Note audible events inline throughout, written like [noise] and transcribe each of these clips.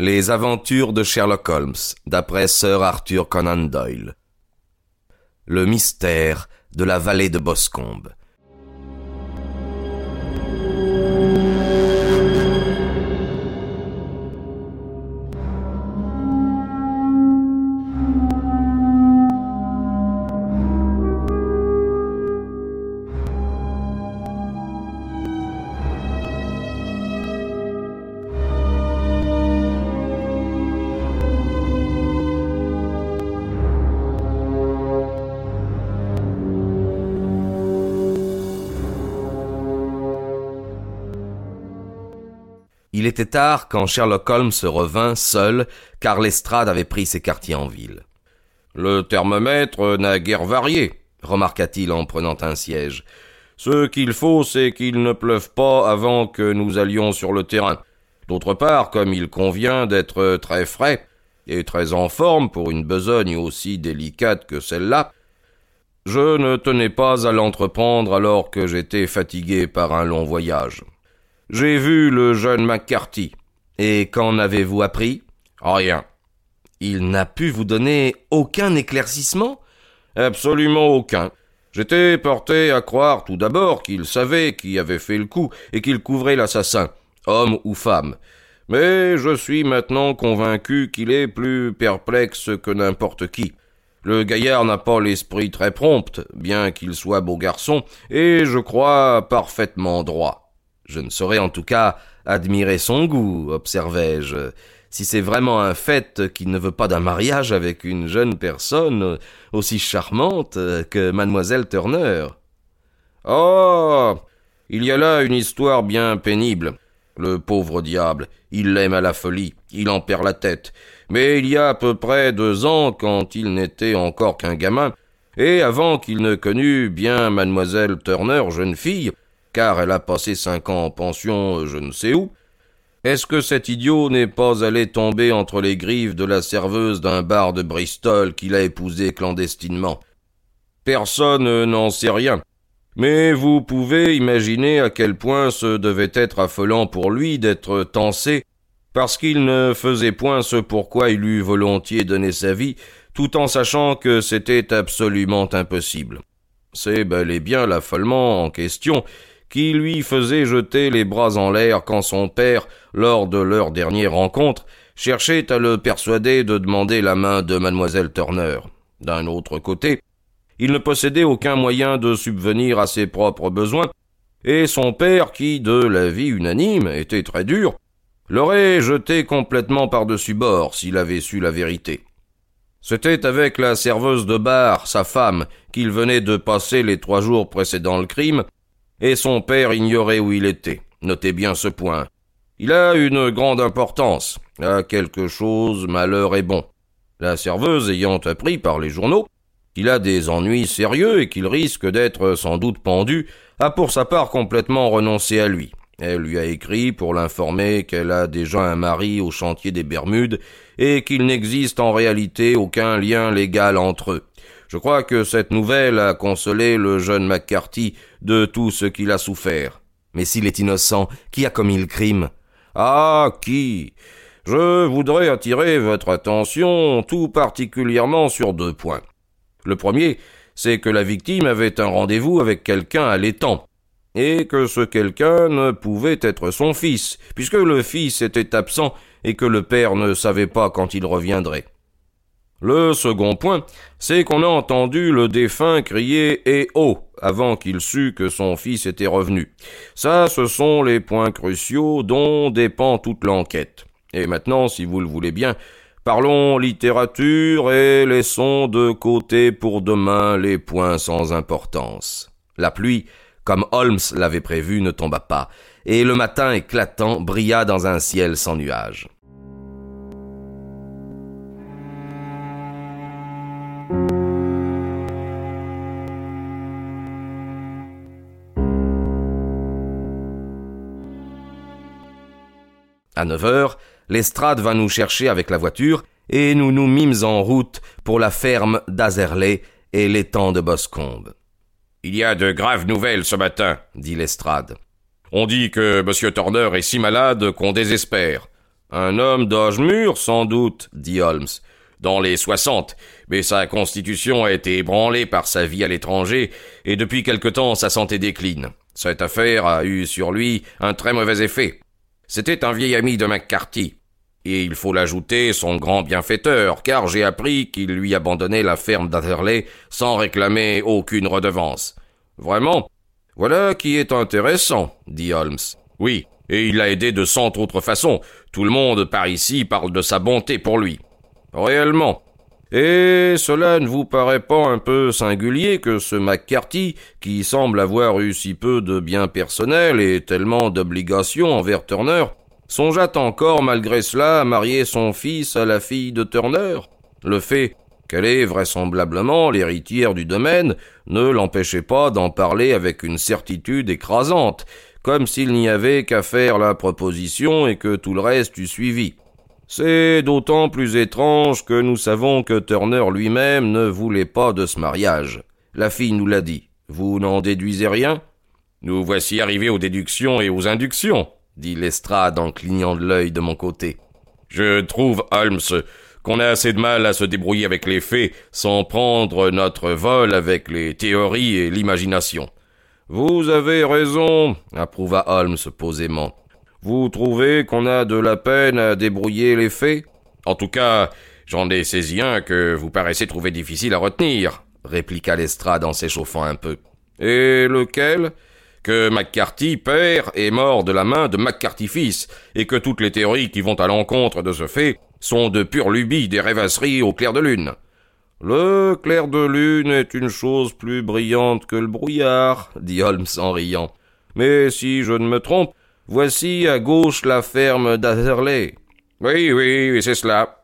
Les aventures de Sherlock Holmes, d'après Sir Arthur Conan Doyle. Le mystère de la vallée de Boscombe. Il était tard quand Sherlock Holmes revint seul, car l'estrade avait pris ses quartiers en ville. Le thermomètre n'a guère varié, remarqua-t-il en prenant un siège. Ce qu'il faut, c'est qu'il ne pleuve pas avant que nous allions sur le terrain. D'autre part, comme il convient d'être très frais et très en forme pour une besogne aussi délicate que celle-là, je ne tenais pas à l'entreprendre alors que j'étais fatigué par un long voyage. J'ai vu le jeune McCarthy. Et qu'en avez-vous appris? Rien. Il n'a pu vous donner aucun éclaircissement? Absolument aucun. J'étais porté à croire tout d'abord qu'il savait qui avait fait le coup et qu'il couvrait l'assassin, homme ou femme. Mais je suis maintenant convaincu qu'il est plus perplexe que n'importe qui. Le gaillard n'a pas l'esprit très prompt, bien qu'il soit beau garçon, et je crois parfaitement droit. Je ne saurais en tout cas admirer son goût, observai-je. Si c'est vraiment un fait qu'il ne veut pas d'un mariage avec une jeune personne aussi charmante que mademoiselle Turner. Oh. Il y a là une histoire bien pénible. Le pauvre diable, il l'aime à la folie, il en perd la tête. Mais il y a à peu près deux ans, quand il n'était encore qu'un gamin, et avant qu'il ne connût bien mademoiselle Turner, jeune fille, car elle a passé cinq ans en pension je ne sais où, est-ce que cet idiot n'est pas allé tomber entre les griffes de la serveuse d'un bar de Bristol qu'il a épousé clandestinement? Personne n'en sait rien. Mais vous pouvez imaginer à quel point ce devait être affolant pour lui d'être tensé parce qu'il ne faisait point ce pourquoi il eût volontiers donné sa vie, tout en sachant que c'était absolument impossible. C'est bel et bien l'affolement en question qui lui faisait jeter les bras en l'air quand son père, lors de leur dernière rencontre, cherchait à le persuader de demander la main de mademoiselle Turner. D'un autre côté, il ne possédait aucun moyen de subvenir à ses propres besoins, et son père, qui, de la vie unanime, était très dur, l'aurait jeté complètement par-dessus bord s'il avait su la vérité. C'était avec la serveuse de bar, sa femme, qu'il venait de passer les trois jours précédant le crime, et son père ignorait où il était. Notez bien ce point. Il a une grande importance. À quelque chose, malheur est bon. La serveuse ayant appris par les journaux qu'il a des ennuis sérieux et qu'il risque d'être sans doute pendu, a pour sa part complètement renoncé à lui. Elle lui a écrit pour l'informer qu'elle a déjà un mari au chantier des Bermudes et qu'il n'existe en réalité aucun lien légal entre eux. Je crois que cette nouvelle a consolé le jeune McCarthy de tout ce qu'il a souffert. Mais s'il est innocent, qui a commis le crime? Ah, qui? Je voudrais attirer votre attention tout particulièrement sur deux points. Le premier, c'est que la victime avait un rendez-vous avec quelqu'un à l'étang, et que ce quelqu'un ne pouvait être son fils, puisque le fils était absent et que le père ne savait pas quand il reviendrait. Le second point, c'est qu'on a entendu le défunt crier Eh oh avant qu'il sût que son fils était revenu. Ça, ce sont les points cruciaux dont dépend toute l'enquête. Et maintenant, si vous le voulez bien, parlons littérature et laissons de côté pour demain les points sans importance. La pluie, comme Holmes l'avait prévu, ne tomba pas, et le matin éclatant brilla dans un ciel sans nuages. À neuf heures, l'estrade vint nous chercher avec la voiture, et nous nous mîmes en route pour la ferme d'Azerley et l'étang de Boscombe. Il y a de graves nouvelles ce matin, dit l'estrade. On dit que M. Turner est si malade qu'on désespère. Un homme d'âge mûr, sans doute, dit Holmes. Dans les soixante, mais sa constitution a été ébranlée par sa vie à l'étranger, et depuis quelque temps sa santé décline. Cette affaire a eu sur lui un très mauvais effet. C'était un vieil ami de McCarthy. Et il faut l'ajouter son grand bienfaiteur, car j'ai appris qu'il lui abandonnait la ferme d'Atherley sans réclamer aucune redevance. Vraiment? Voilà qui est intéressant, dit Holmes. Oui, et il l'a aidé de cent autres façons. Tout le monde par ici parle de sa bonté pour lui. Réellement. Et cela ne vous paraît pas un peu singulier que ce McCarthy, qui semble avoir eu si peu de biens personnels et tellement d'obligations envers Turner, songeât encore malgré cela à marier son fils à la fille de Turner Le fait qu'elle est vraisemblablement l'héritière du domaine ne l'empêchait pas d'en parler avec une certitude écrasante, comme s'il n'y avait qu'à faire la proposition et que tout le reste eût suivi. C'est d'autant plus étrange que nous savons que Turner lui-même ne voulait pas de ce mariage. La fille nous l'a dit. Vous n'en déduisez rien? Nous voici arrivés aux déductions et aux inductions, dit Lestrade en clignant de l'œil de mon côté. Je trouve, Holmes, qu'on a assez de mal à se débrouiller avec les faits sans prendre notre vol avec les théories et l'imagination. Vous avez raison, approuva Holmes posément. Vous trouvez qu'on a de la peine à débrouiller les faits? En tout cas, j'en ai saisi un que vous paraissez trouver difficile à retenir, répliqua Lestrade en s'échauffant un peu. Et lequel? Que McCarthy père est mort de la main de McCarthy fils, et que toutes les théories qui vont à l'encontre de ce fait sont de pure lubie, des rêvasseries au clair de lune. Le clair de lune est une chose plus brillante que le brouillard, dit Holmes en riant. Mais si je ne me trompe, voici à gauche la ferme d'Atherley. Oui, oui, oui, c'est cela.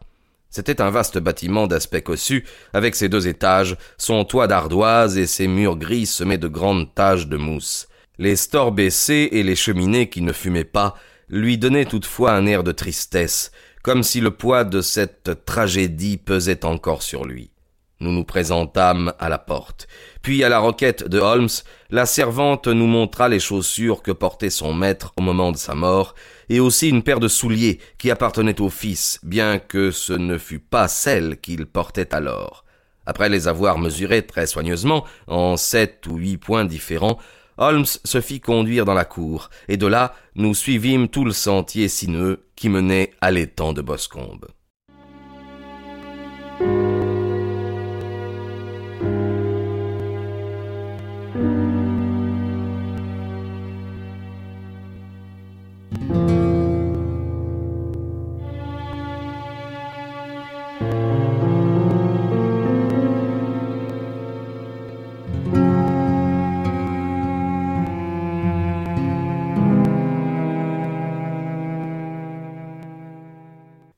C'était un vaste bâtiment d'aspect cossu, avec ses deux étages, son toit d'ardoise et ses murs gris semés de grandes taches de mousse. Les stores baissés et les cheminées qui ne fumaient pas lui donnaient toutefois un air de tristesse, comme si le poids de cette tragédie pesait encore sur lui. Nous nous présentâmes à la porte. Puis, à la requête de Holmes, la servante nous montra les chaussures que portait son maître au moment de sa mort, et aussi une paire de souliers qui appartenaient au fils, bien que ce ne fût pas celle qu'il portait alors. Après les avoir mesurées très soigneusement, en sept ou huit points différents, Holmes se fit conduire dans la cour, et de là nous suivîmes tout le sentier sinueux qui menait à l'étang de Boscombe.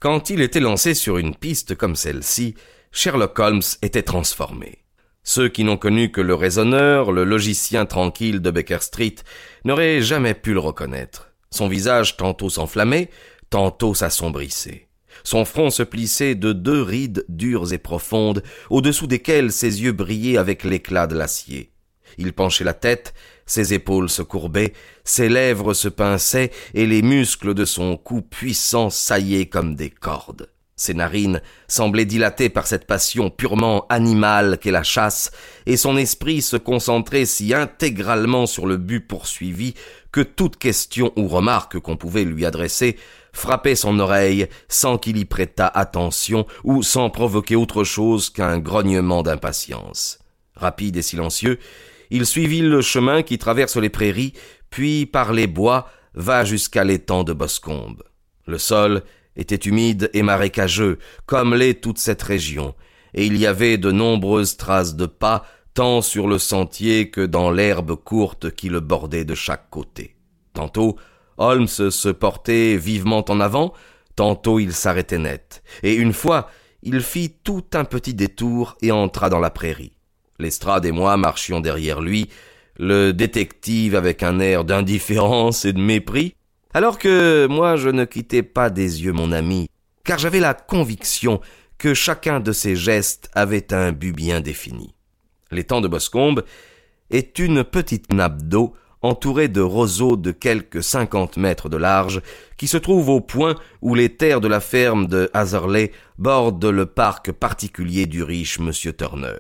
Quand il était lancé sur une piste comme celle-ci, Sherlock Holmes était transformé. Ceux qui n'ont connu que le raisonneur, le logicien tranquille de Baker Street, n'auraient jamais pu le reconnaître. Son visage tantôt s'enflammait, tantôt s'assombrissait. Son front se plissait de deux rides dures et profondes, au-dessous desquelles ses yeux brillaient avec l'éclat de l'acier. Il penchait la tête, ses épaules se courbaient, ses lèvres se pinçaient, et les muscles de son cou puissant saillaient comme des cordes. Ses narines semblaient dilatées par cette passion purement animale qu'est la chasse, et son esprit se concentrait si intégralement sur le but poursuivi que toute question ou remarque qu'on pouvait lui adresser frappait son oreille sans qu'il y prêtât attention ou sans provoquer autre chose qu'un grognement d'impatience. Rapide et silencieux, il suivit le chemin qui traverse les prairies, puis par les bois va jusqu'à l'étang de Boscombe. Le sol était humide et marécageux, comme l'est toute cette région, et il y avait de nombreuses traces de pas tant sur le sentier que dans l'herbe courte qui le bordait de chaque côté. Tantôt, Holmes se portait vivement en avant, tantôt il s'arrêtait net, et une fois il fit tout un petit détour et entra dans la prairie. Lestrade et moi marchions derrière lui, le détective avec un air d'indifférence et de mépris, alors que moi je ne quittais pas des yeux mon ami, car j'avais la conviction que chacun de ses gestes avait un but bien défini. L'étang de Boscombe est une petite nappe d'eau entouré de roseaux de quelques cinquante mètres de large, qui se trouve au point où les terres de la ferme de Hatherley bordent le parc particulier du riche monsieur Turner.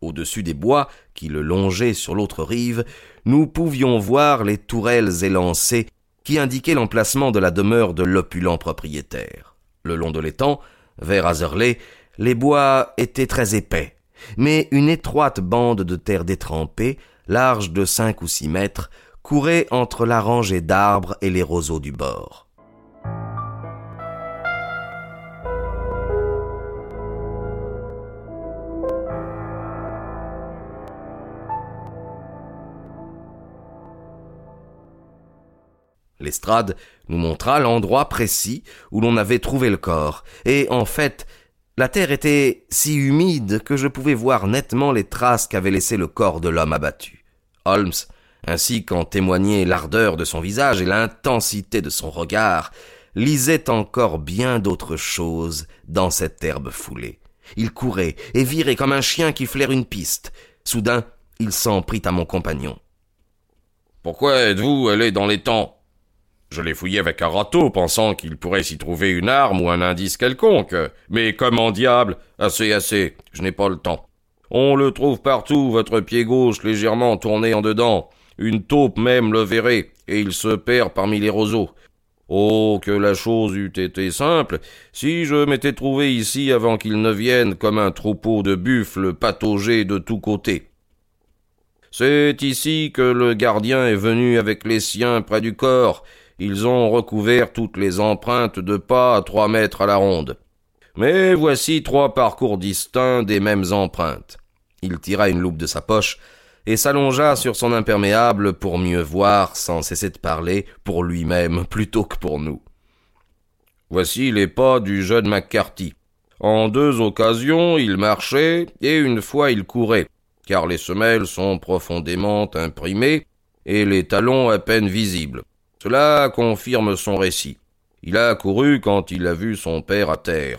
Au-dessus des bois qui le longeaient sur l'autre rive, nous pouvions voir les tourelles élancées qui indiquaient l'emplacement de la demeure de l'opulent propriétaire. Le long de l'étang, vers Hatherley, les bois étaient très épais, mais une étroite bande de terre détrempée large de cinq ou six mètres, courait entre la rangée d'arbres et les roseaux du bord. L'estrade nous montra l'endroit précis où l'on avait trouvé le corps, et en fait, la terre était si humide que je pouvais voir nettement les traces qu'avait laissées le corps de l'homme abattu. Holmes, ainsi qu'en témoignait l'ardeur de son visage et l'intensité de son regard, lisait encore bien d'autres choses dans cette herbe foulée. Il courait et virait comme un chien qui flaire une piste. Soudain, il s'en prit à mon compagnon. Pourquoi êtes-vous allé dans les temps je l'ai fouillé avec un râteau, pensant qu'il pourrait s'y trouver une arme ou un indice quelconque. Mais comment diable Assez, assez, je n'ai pas le temps. On le trouve partout, votre pied gauche légèrement tourné en dedans. Une taupe même le verrait, et il se perd parmi les roseaux. Oh, que la chose eût été simple, si je m'étais trouvé ici avant qu'il ne vienne comme un troupeau de buffles pataugés de tous côtés. C'est ici que le gardien est venu avec les siens près du corps, ils ont recouvert toutes les empreintes de pas à trois mètres à la ronde. Mais voici trois parcours distincts des mêmes empreintes. Il tira une loupe de sa poche et s'allongea sur son imperméable pour mieux voir sans cesser de parler pour lui-même plutôt que pour nous. Voici les pas du jeune McCarthy. En deux occasions il marchait et une fois il courait, car les semelles sont profondément imprimées et les talons à peine visibles. Cela confirme son récit. Il a couru quand il a vu son père à terre.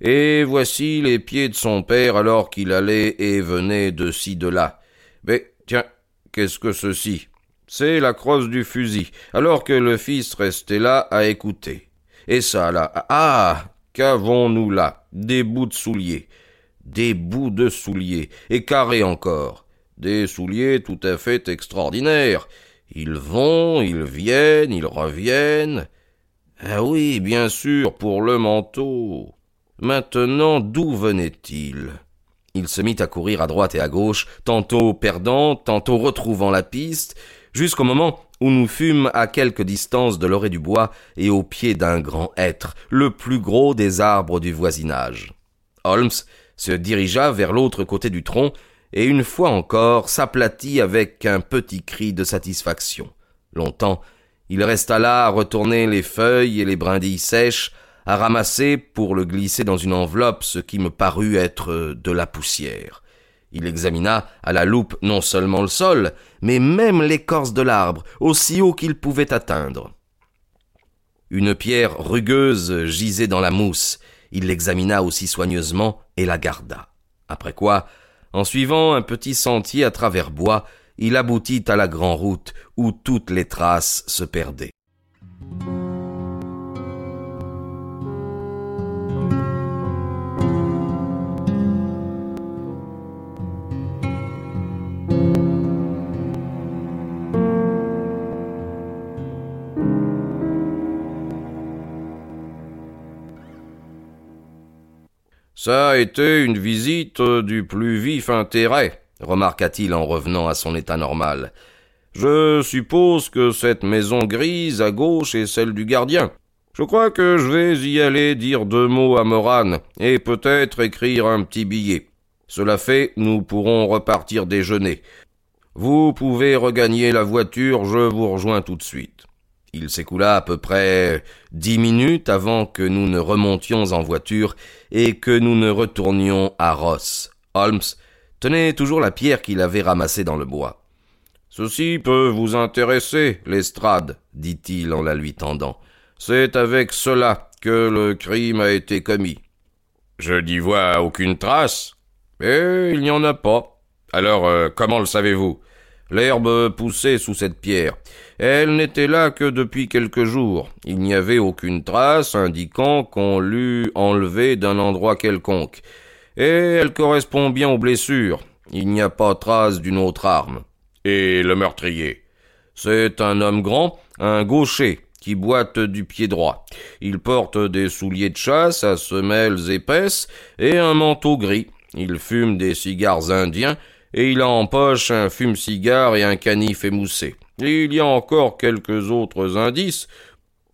Et voici les pieds de son père alors qu'il allait et venait de ci de là. Mais tiens, qu'est-ce que ceci? C'est la crosse du fusil, alors que le fils restait là à écouter. Et ça là, ah Qu'avons-nous là? Des bouts de souliers. Des bouts de souliers, et carrés encore. Des souliers tout à fait extraordinaires. Ils vont, ils viennent, ils reviennent. Ah oui, bien sûr, pour le manteau. Maintenant, d'où venait-il? Il se mit à courir à droite et à gauche, tantôt perdant, tantôt retrouvant la piste, jusqu'au moment où nous fûmes à quelque distance de l'orée du bois et au pied d'un grand hêtre, le plus gros des arbres du voisinage. Holmes se dirigea vers l'autre côté du tronc et une fois encore s'aplatit avec un petit cri de satisfaction. Longtemps, il resta là à retourner les feuilles et les brindilles sèches, à ramasser pour le glisser dans une enveloppe ce qui me parut être de la poussière. Il examina à la loupe non seulement le sol, mais même l'écorce de l'arbre, aussi haut qu'il pouvait atteindre. Une pierre rugueuse gisait dans la mousse. Il l'examina aussi soigneusement et la garda. Après quoi, en suivant un petit sentier à travers bois, il aboutit à la grande route où toutes les traces se perdaient. Ça a été une visite du plus vif intérêt, remarqua-t-il en revenant à son état normal. Je suppose que cette maison grise à gauche est celle du gardien. Je crois que je vais y aller dire deux mots à Moran et peut-être écrire un petit billet. Cela fait, nous pourrons repartir déjeuner. Vous pouvez regagner la voiture, je vous rejoins tout de suite. Il s'écoula à peu près dix minutes avant que nous ne remontions en voiture et que nous ne retournions à Ross. Holmes tenait toujours la pierre qu'il avait ramassée dans le bois. Ceci peut vous intéresser, Lestrade, dit-il en la lui tendant. C'est avec cela que le crime a été commis. Je n'y vois aucune trace. Mais il n'y en a pas. Alors, euh, comment le savez-vous? L'herbe poussait sous cette pierre. Elle n'était là que depuis quelques jours. Il n'y avait aucune trace indiquant qu'on l'eût enlevée d'un endroit quelconque. Et elle correspond bien aux blessures. Il n'y a pas trace d'une autre arme. Et le meurtrier? C'est un homme grand, un gaucher, qui boite du pied droit. Il porte des souliers de chasse à semelles épaisses et un manteau gris. Il fume des cigares indiens et il a en poche un fume-cigare et un canif émoussé. il y a encore quelques autres indices,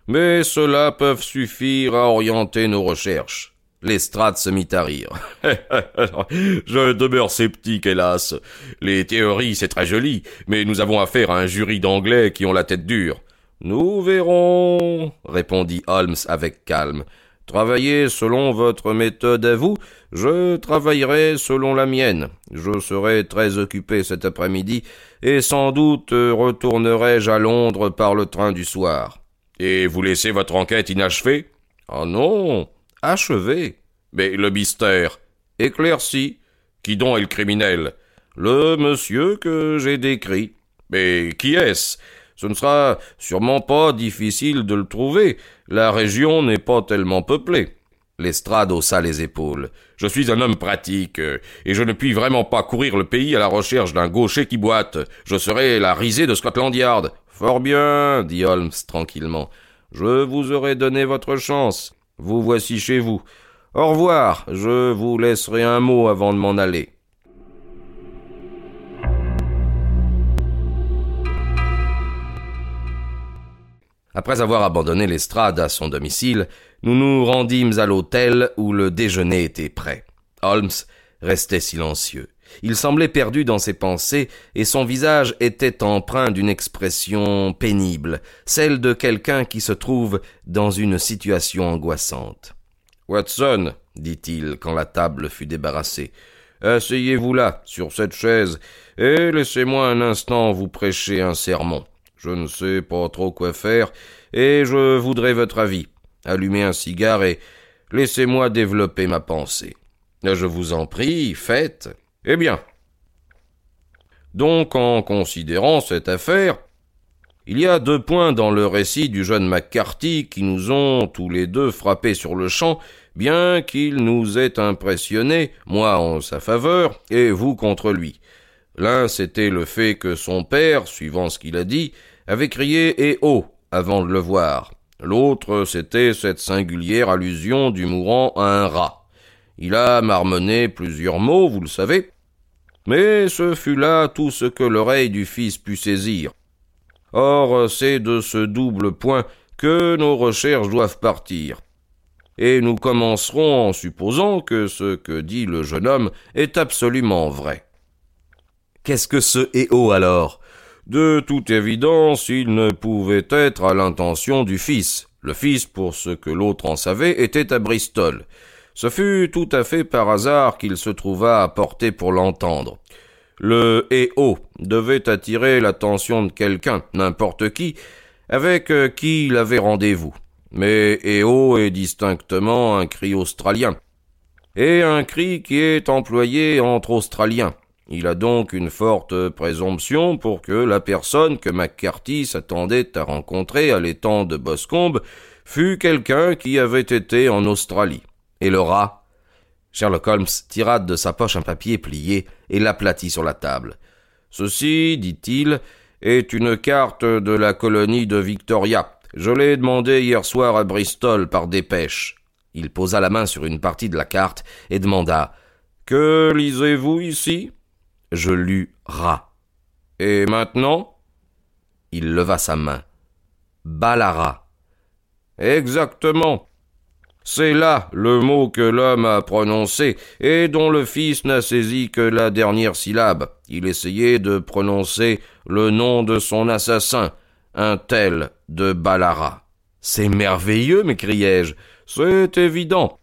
mais ceux-là peuvent suffire à orienter nos recherches. Lestrade se mit à rire. [laughs] Je demeure sceptique, hélas. Les théories, c'est très joli, mais nous avons affaire à un jury d'anglais qui ont la tête dure. Nous verrons, répondit Holmes avec calme. Travaillez selon votre méthode à vous, je travaillerai selon la mienne. Je serai très occupé cet après-midi, et sans doute retournerai-je à Londres par le train du soir. Et vous laissez votre enquête inachevée? Ah non. Achevée. Mais le mystère. Éclairci. Qui donc est le criminel? Le monsieur que j'ai décrit. Mais qui est-ce? Ce ne sera sûrement pas difficile de le trouver. La région n'est pas tellement peuplée. Lestrade haussa les épaules. Je suis un homme pratique, et je ne puis vraiment pas courir le pays à la recherche d'un gaucher qui boite. Je serai la risée de Scotland Yard. Fort bien, dit Holmes tranquillement. Je vous aurai donné votre chance. Vous voici chez vous. Au revoir. Je vous laisserai un mot avant de m'en aller. Après avoir abandonné l'estrade à son domicile, nous nous rendîmes à l'hôtel où le déjeuner était prêt. Holmes restait silencieux. Il semblait perdu dans ses pensées, et son visage était empreint d'une expression pénible, celle de quelqu'un qui se trouve dans une situation angoissante. Watson, dit-il quand la table fut débarrassée, asseyez-vous là, sur cette chaise, et laissez-moi un instant vous prêcher un sermon. Je ne sais pas trop quoi faire, et je voudrais votre avis. Allumez un cigare et laissez-moi développer ma pensée. Je vous en prie, faites. Eh bien. Donc, en considérant cette affaire, il y a deux points dans le récit du jeune McCarthy qui nous ont tous les deux frappés sur le champ, bien qu'il nous ait impressionnés, moi en sa faveur et vous contre lui. L'un, c'était le fait que son père, suivant ce qu'il a dit, avait crié et haut avant de le voir. L'autre, c'était cette singulière allusion du mourant à un rat. Il a marmonné plusieurs mots, vous le savez, mais ce fut là tout ce que l'oreille du fils put saisir. Or, c'est de ce double point que nos recherches doivent partir. Et nous commencerons en supposant que ce que dit le jeune homme est absolument vrai. Qu'est-ce que ce haut alors? De toute évidence, il ne pouvait être à l'intention du fils. Le fils, pour ce que l'autre en savait, était à Bristol. Ce fut tout à fait par hasard qu'il se trouva à porter pour l'entendre. Le EO devait attirer l'attention de quelqu'un, n'importe qui, avec qui il avait rendez-vous. Mais EO est distinctement un cri australien. Et un cri qui est employé entre Australiens. Il a donc une forte présomption pour que la personne que McCarthy s'attendait à rencontrer à l'étang de Boscombe fût quelqu'un qui avait été en Australie. Et le rat Sherlock Holmes tira de sa poche un papier plié et l'aplatit sur la table. Ceci, dit-il, est une carte de la colonie de Victoria. Je l'ai demandé hier soir à Bristol par dépêche. Il posa la main sur une partie de la carte et demanda Que lisez-vous ici? Je lus rat. Et maintenant? Il leva sa main. Balara. Exactement. C'est là le mot que l'homme a prononcé et dont le fils n'a saisi que la dernière syllabe. Il essayait de prononcer le nom de son assassin, un tel de Balara. C'est merveilleux, m'écriai-je. C'est évident.